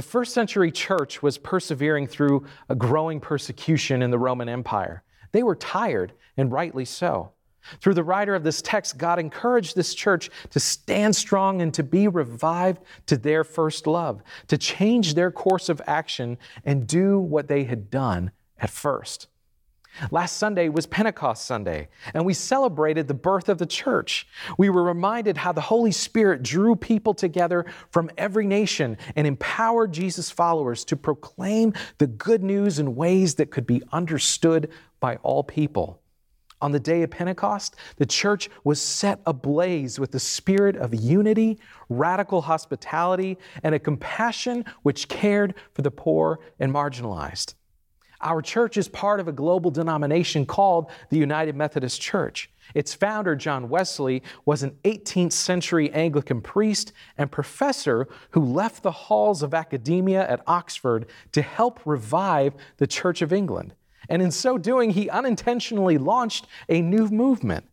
The first century church was persevering through a growing persecution in the Roman Empire. They were tired, and rightly so. Through the writer of this text, God encouraged this church to stand strong and to be revived to their first love, to change their course of action and do what they had done at first. Last Sunday was Pentecost Sunday, and we celebrated the birth of the church. We were reminded how the Holy Spirit drew people together from every nation and empowered Jesus' followers to proclaim the good news in ways that could be understood by all people. On the day of Pentecost, the church was set ablaze with the spirit of unity, radical hospitality, and a compassion which cared for the poor and marginalized. Our church is part of a global denomination called the United Methodist Church. Its founder, John Wesley, was an 18th century Anglican priest and professor who left the halls of academia at Oxford to help revive the Church of England and in so doing, he unintentionally launched a new movement.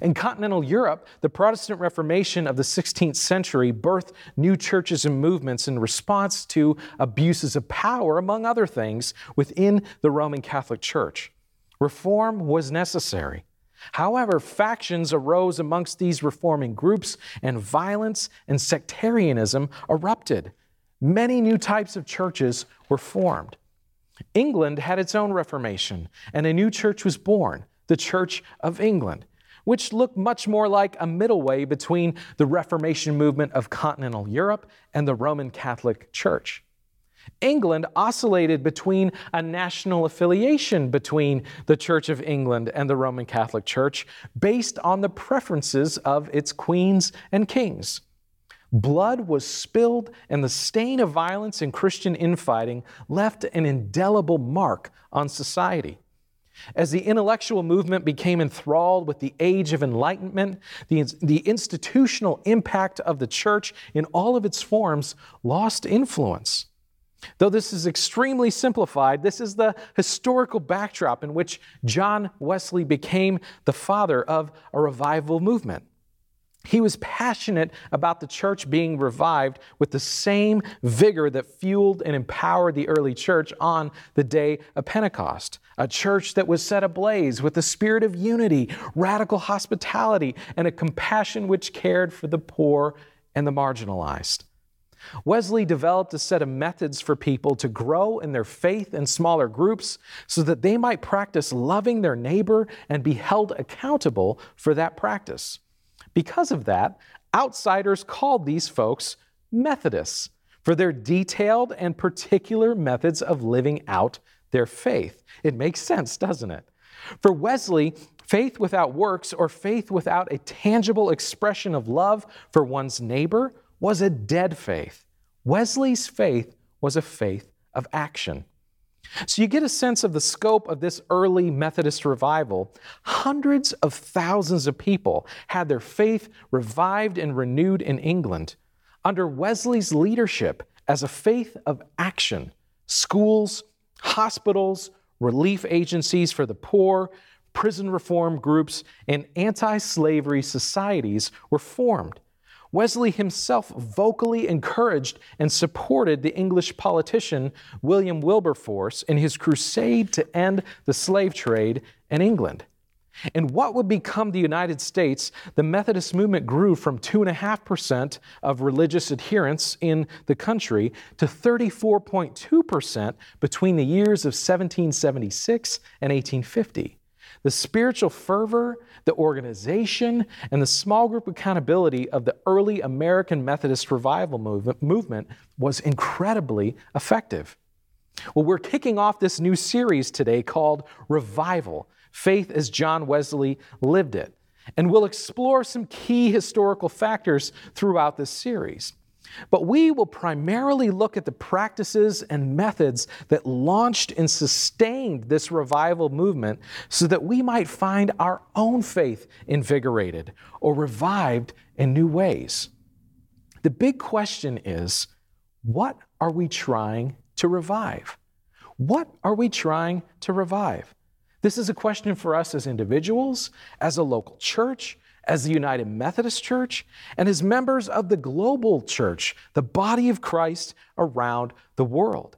In continental Europe, the Protestant Reformation of the 16th century birthed new churches and movements in response to abuses of power, among other things, within the Roman Catholic Church. Reform was necessary. However, factions arose amongst these reforming groups, and violence and sectarianism erupted. Many new types of churches were formed. England had its own Reformation, and a new church was born, the Church of England, which looked much more like a middle way between the Reformation movement of continental Europe and the Roman Catholic Church. England oscillated between a national affiliation between the Church of England and the Roman Catholic Church based on the preferences of its queens and kings. Blood was spilled, and the stain of violence and Christian infighting left an indelible mark on society. As the intellectual movement became enthralled with the age of enlightenment, the, the institutional impact of the church in all of its forms lost influence. Though this is extremely simplified, this is the historical backdrop in which John Wesley became the father of a revival movement. He was passionate about the church being revived with the same vigor that fueled and empowered the early church on the day of Pentecost. A church that was set ablaze with the spirit of unity, radical hospitality, and a compassion which cared for the poor and the marginalized. Wesley developed a set of methods for people to grow in their faith in smaller groups so that they might practice loving their neighbor and be held accountable for that practice. Because of that, outsiders called these folks Methodists for their detailed and particular methods of living out their faith. It makes sense, doesn't it? For Wesley, faith without works or faith without a tangible expression of love for one's neighbor was a dead faith. Wesley's faith was a faith of action. So you get a sense of the scope of this early Methodist revival. Hundreds of thousands of people had their faith revived and renewed in England under Wesley's leadership as a faith of action. Schools, hospitals, relief agencies for the poor, prison reform groups, and anti slavery societies were formed. Wesley himself vocally encouraged and supported the English politician William Wilberforce in his crusade to end the slave trade in England. In what would become the United States, the Methodist movement grew from 2.5% of religious adherents in the country to 34.2% between the years of 1776 and 1850. The spiritual fervor, the organization, and the small group accountability of the early American Methodist revival movement was incredibly effective. Well, we're kicking off this new series today called Revival Faith as John Wesley Lived It. And we'll explore some key historical factors throughout this series. But we will primarily look at the practices and methods that launched and sustained this revival movement so that we might find our own faith invigorated or revived in new ways. The big question is what are we trying to revive? What are we trying to revive? This is a question for us as individuals, as a local church, as the United Methodist Church, and as members of the global church, the body of Christ around the world.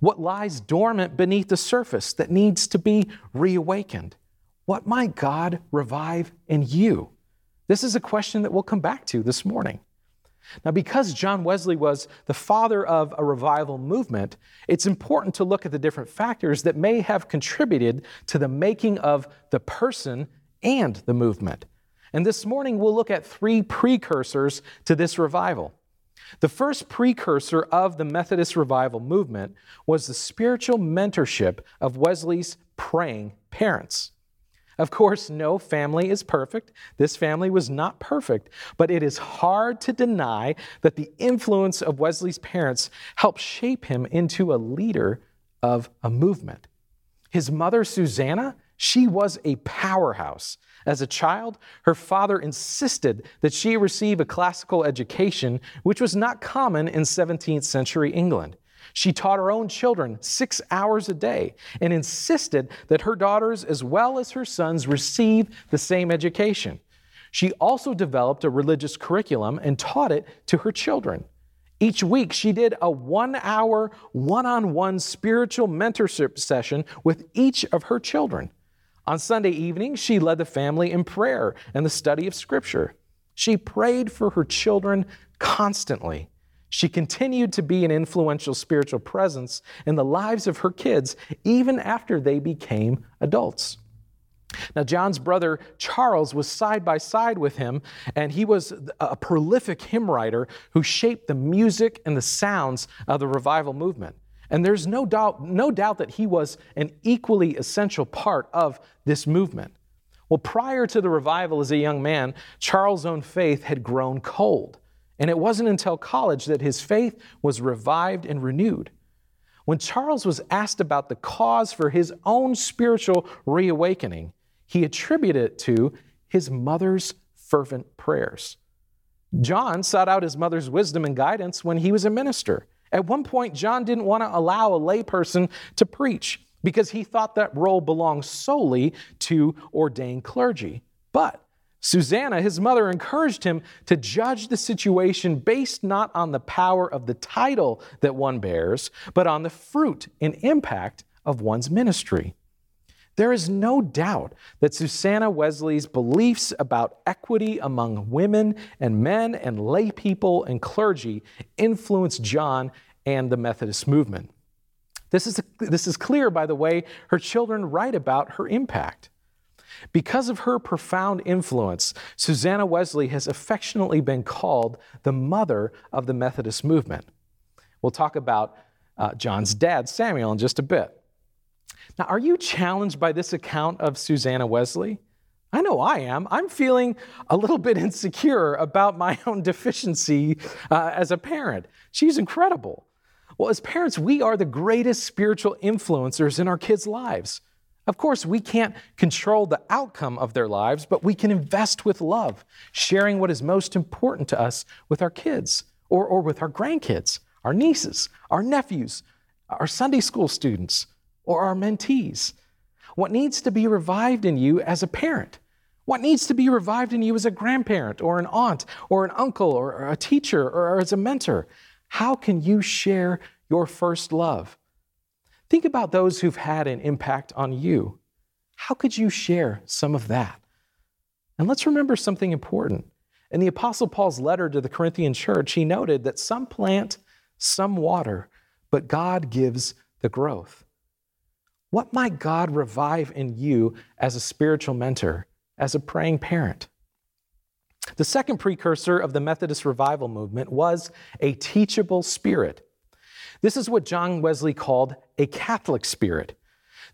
What lies dormant beneath the surface that needs to be reawakened? What might God revive in you? This is a question that we'll come back to this morning. Now, because John Wesley was the father of a revival movement, it's important to look at the different factors that may have contributed to the making of the person and the movement. And this morning, we'll look at three precursors to this revival. The first precursor of the Methodist revival movement was the spiritual mentorship of Wesley's praying parents. Of course, no family is perfect. This family was not perfect, but it is hard to deny that the influence of Wesley's parents helped shape him into a leader of a movement. His mother, Susanna, she was a powerhouse. As a child, her father insisted that she receive a classical education, which was not common in 17th century England. She taught her own children six hours a day and insisted that her daughters, as well as her sons, receive the same education. She also developed a religious curriculum and taught it to her children. Each week, she did a one hour, one on one spiritual mentorship session with each of her children. On Sunday evening, she led the family in prayer and the study of Scripture. She prayed for her children constantly. She continued to be an influential spiritual presence in the lives of her kids even after they became adults. Now, John's brother Charles was side by side with him, and he was a prolific hymn writer who shaped the music and the sounds of the revival movement. And there's no doubt, no doubt that he was an equally essential part of this movement. Well, prior to the revival as a young man, Charles' own faith had grown cold. And it wasn't until college that his faith was revived and renewed. When Charles was asked about the cause for his own spiritual reawakening, he attributed it to his mother's fervent prayers. John sought out his mother's wisdom and guidance when he was a minister. At one point, John didn't want to allow a layperson to preach because he thought that role belonged solely to ordained clergy. But Susanna, his mother, encouraged him to judge the situation based not on the power of the title that one bears, but on the fruit and impact of one's ministry. There is no doubt that Susanna Wesley's beliefs about equity among women and men and lay people and clergy influenced John and the Methodist movement. This is, this is clear by the way her children write about her impact. Because of her profound influence, Susanna Wesley has affectionately been called the mother of the Methodist movement. We'll talk about uh, John's dad, Samuel, in just a bit. Now, are you challenged by this account of Susanna Wesley? I know I am. I'm feeling a little bit insecure about my own deficiency uh, as a parent. She's incredible. Well, as parents, we are the greatest spiritual influencers in our kids' lives. Of course, we can't control the outcome of their lives, but we can invest with love, sharing what is most important to us with our kids or, or with our grandkids, our nieces, our nephews, our Sunday school students, or our mentees. What needs to be revived in you as a parent? What needs to be revived in you as a grandparent or an aunt or an uncle or a teacher or as a mentor? How can you share your first love? Think about those who've had an impact on you. How could you share some of that? And let's remember something important. In the Apostle Paul's letter to the Corinthian church, he noted that some plant, some water, but God gives the growth. What might God revive in you as a spiritual mentor, as a praying parent? The second precursor of the Methodist revival movement was a teachable spirit. This is what John Wesley called a Catholic spirit.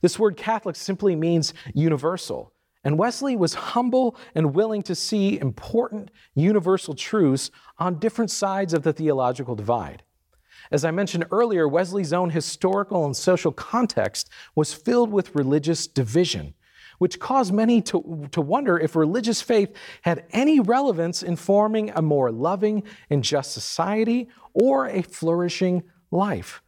This word Catholic simply means universal. And Wesley was humble and willing to see important universal truths on different sides of the theological divide. As I mentioned earlier, Wesley's own historical and social context was filled with religious division, which caused many to, to wonder if religious faith had any relevance in forming a more loving and just society or a flourishing life.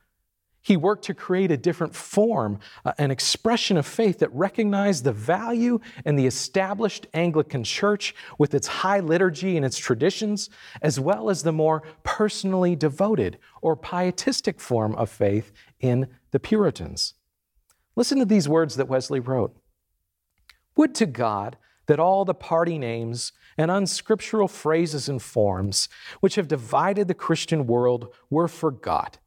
He worked to create a different form, uh, an expression of faith that recognized the value in the established Anglican Church with its high liturgy and its traditions, as well as the more personally devoted or pietistic form of faith in the Puritans. Listen to these words that Wesley wrote Would to God that all the party names and unscriptural phrases and forms which have divided the Christian world were forgot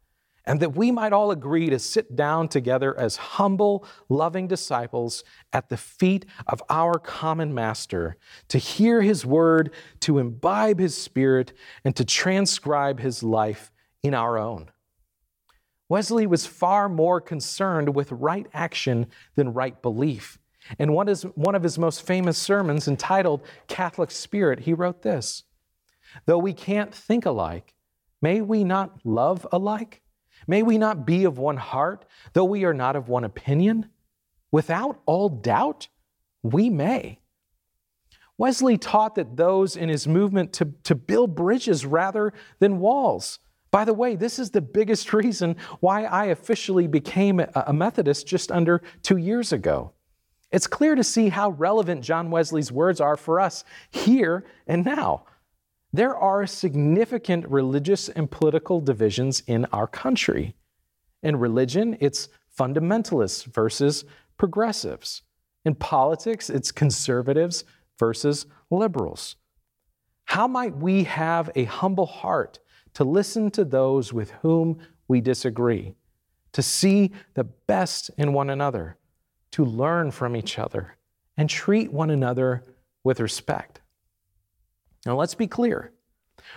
and that we might all agree to sit down together as humble, loving disciples at the feet of our common Master, to hear his word, to imbibe his spirit, and to transcribe his life in our own. Wesley was far more concerned with right action than right belief. In one of his most famous sermons entitled Catholic Spirit, he wrote this Though we can't think alike, may we not love alike? May we not be of one heart, though we are not of one opinion? Without all doubt, we may. Wesley taught that those in his movement to, to build bridges rather than walls. By the way, this is the biggest reason why I officially became a Methodist just under two years ago. It's clear to see how relevant John Wesley's words are for us here and now there are significant religious and political divisions in our country. In religion, it's fundamentalists versus progressives. In politics, it's conservatives versus liberals. How might we have a humble heart to listen to those with whom we disagree, to see the best in one another, to learn from each other, and treat one another with respect? Now, let's be clear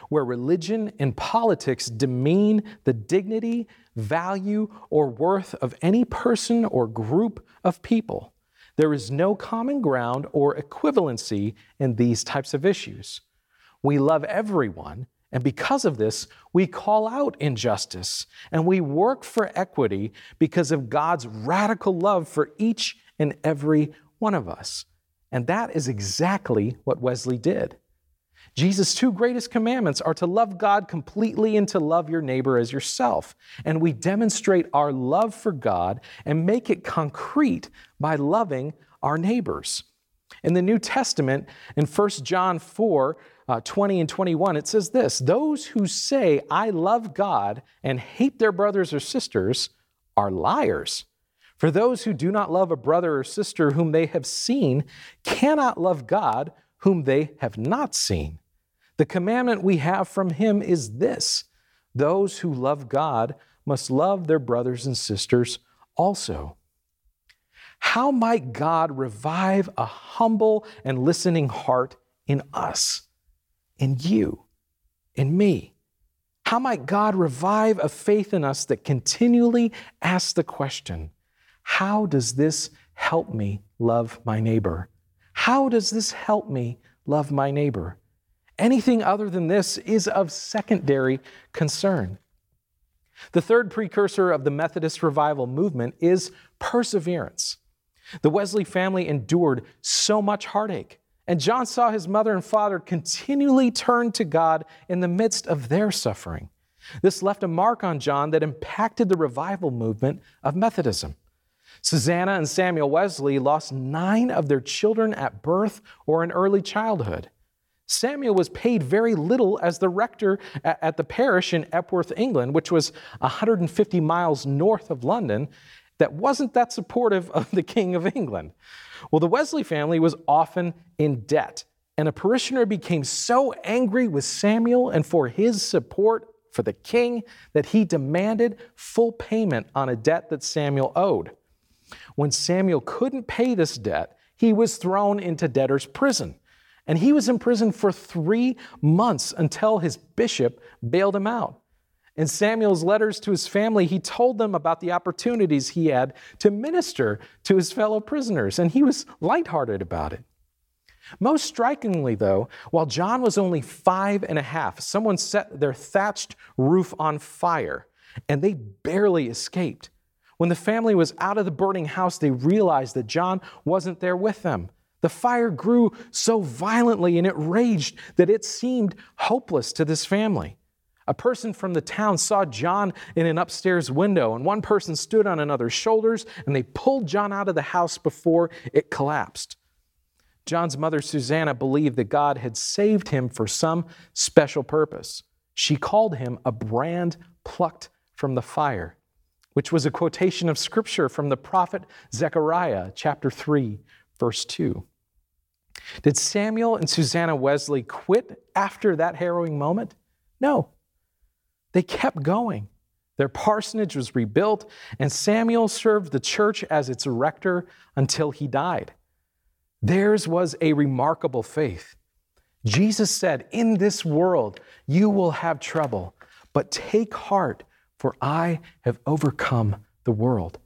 where religion and politics demean the dignity, value, or worth of any person or group of people. There is no common ground or equivalency in these types of issues. We love everyone, and because of this, we call out injustice and we work for equity because of God's radical love for each and every one of us. And that is exactly what Wesley did. Jesus' two greatest commandments are to love God completely and to love your neighbor as yourself. And we demonstrate our love for God and make it concrete by loving our neighbors. In the New Testament, in 1 John 4, uh, 20 and 21, it says this Those who say, I love God and hate their brothers or sisters are liars. For those who do not love a brother or sister whom they have seen cannot love God whom they have not seen. The commandment we have from him is this those who love God must love their brothers and sisters also. How might God revive a humble and listening heart in us, in you, in me? How might God revive a faith in us that continually asks the question, How does this help me love my neighbor? How does this help me love my neighbor? Anything other than this is of secondary concern. The third precursor of the Methodist revival movement is perseverance. The Wesley family endured so much heartache, and John saw his mother and father continually turn to God in the midst of their suffering. This left a mark on John that impacted the revival movement of Methodism. Susanna and Samuel Wesley lost nine of their children at birth or in early childhood. Samuel was paid very little as the rector at the parish in Epworth, England, which was 150 miles north of London, that wasn't that supportive of the King of England. Well, the Wesley family was often in debt, and a parishioner became so angry with Samuel and for his support for the king that he demanded full payment on a debt that Samuel owed. When Samuel couldn't pay this debt, he was thrown into debtor's prison. And he was in prison for three months until his bishop bailed him out. In Samuel's letters to his family, he told them about the opportunities he had to minister to his fellow prisoners, and he was lighthearted about it. Most strikingly, though, while John was only five and a half, someone set their thatched roof on fire, and they barely escaped. When the family was out of the burning house, they realized that John wasn't there with them. The fire grew so violently and it raged that it seemed hopeless to this family. A person from the town saw John in an upstairs window, and one person stood on another's shoulders, and they pulled John out of the house before it collapsed. John's mother, Susanna, believed that God had saved him for some special purpose. She called him a brand plucked from the fire, which was a quotation of scripture from the prophet Zechariah, chapter 3, verse 2. Did Samuel and Susanna Wesley quit after that harrowing moment? No. They kept going. Their parsonage was rebuilt, and Samuel served the church as its rector until he died. Theirs was a remarkable faith. Jesus said, In this world you will have trouble, but take heart, for I have overcome the world.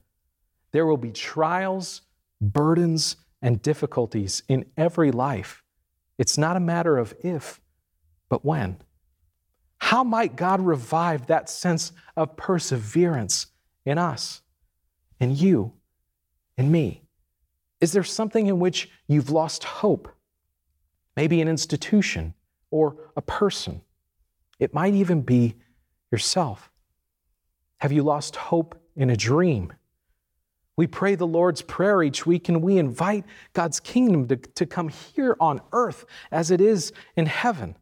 There will be trials, burdens, and difficulties in every life. It's not a matter of if, but when. How might God revive that sense of perseverance in us, in you, in me? Is there something in which you've lost hope? Maybe an institution or a person. It might even be yourself. Have you lost hope in a dream? We pray the Lord's Prayer each week and we invite God's kingdom to, to come here on earth as it is in heaven.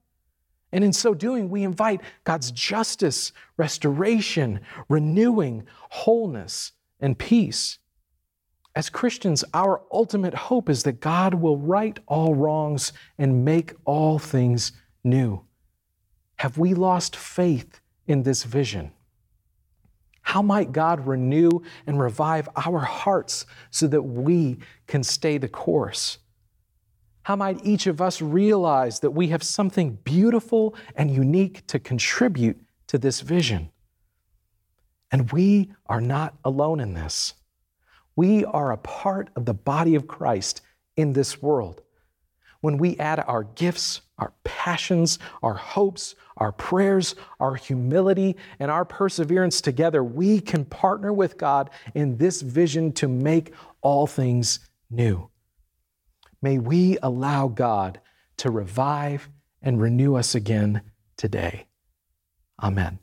And in so doing, we invite God's justice, restoration, renewing, wholeness, and peace. As Christians, our ultimate hope is that God will right all wrongs and make all things new. Have we lost faith in this vision? How might God renew and revive our hearts so that we can stay the course? How might each of us realize that we have something beautiful and unique to contribute to this vision? And we are not alone in this. We are a part of the body of Christ in this world. When we add our gifts, our passions, our hopes, our prayers, our humility, and our perseverance together, we can partner with God in this vision to make all things new. May we allow God to revive and renew us again today. Amen.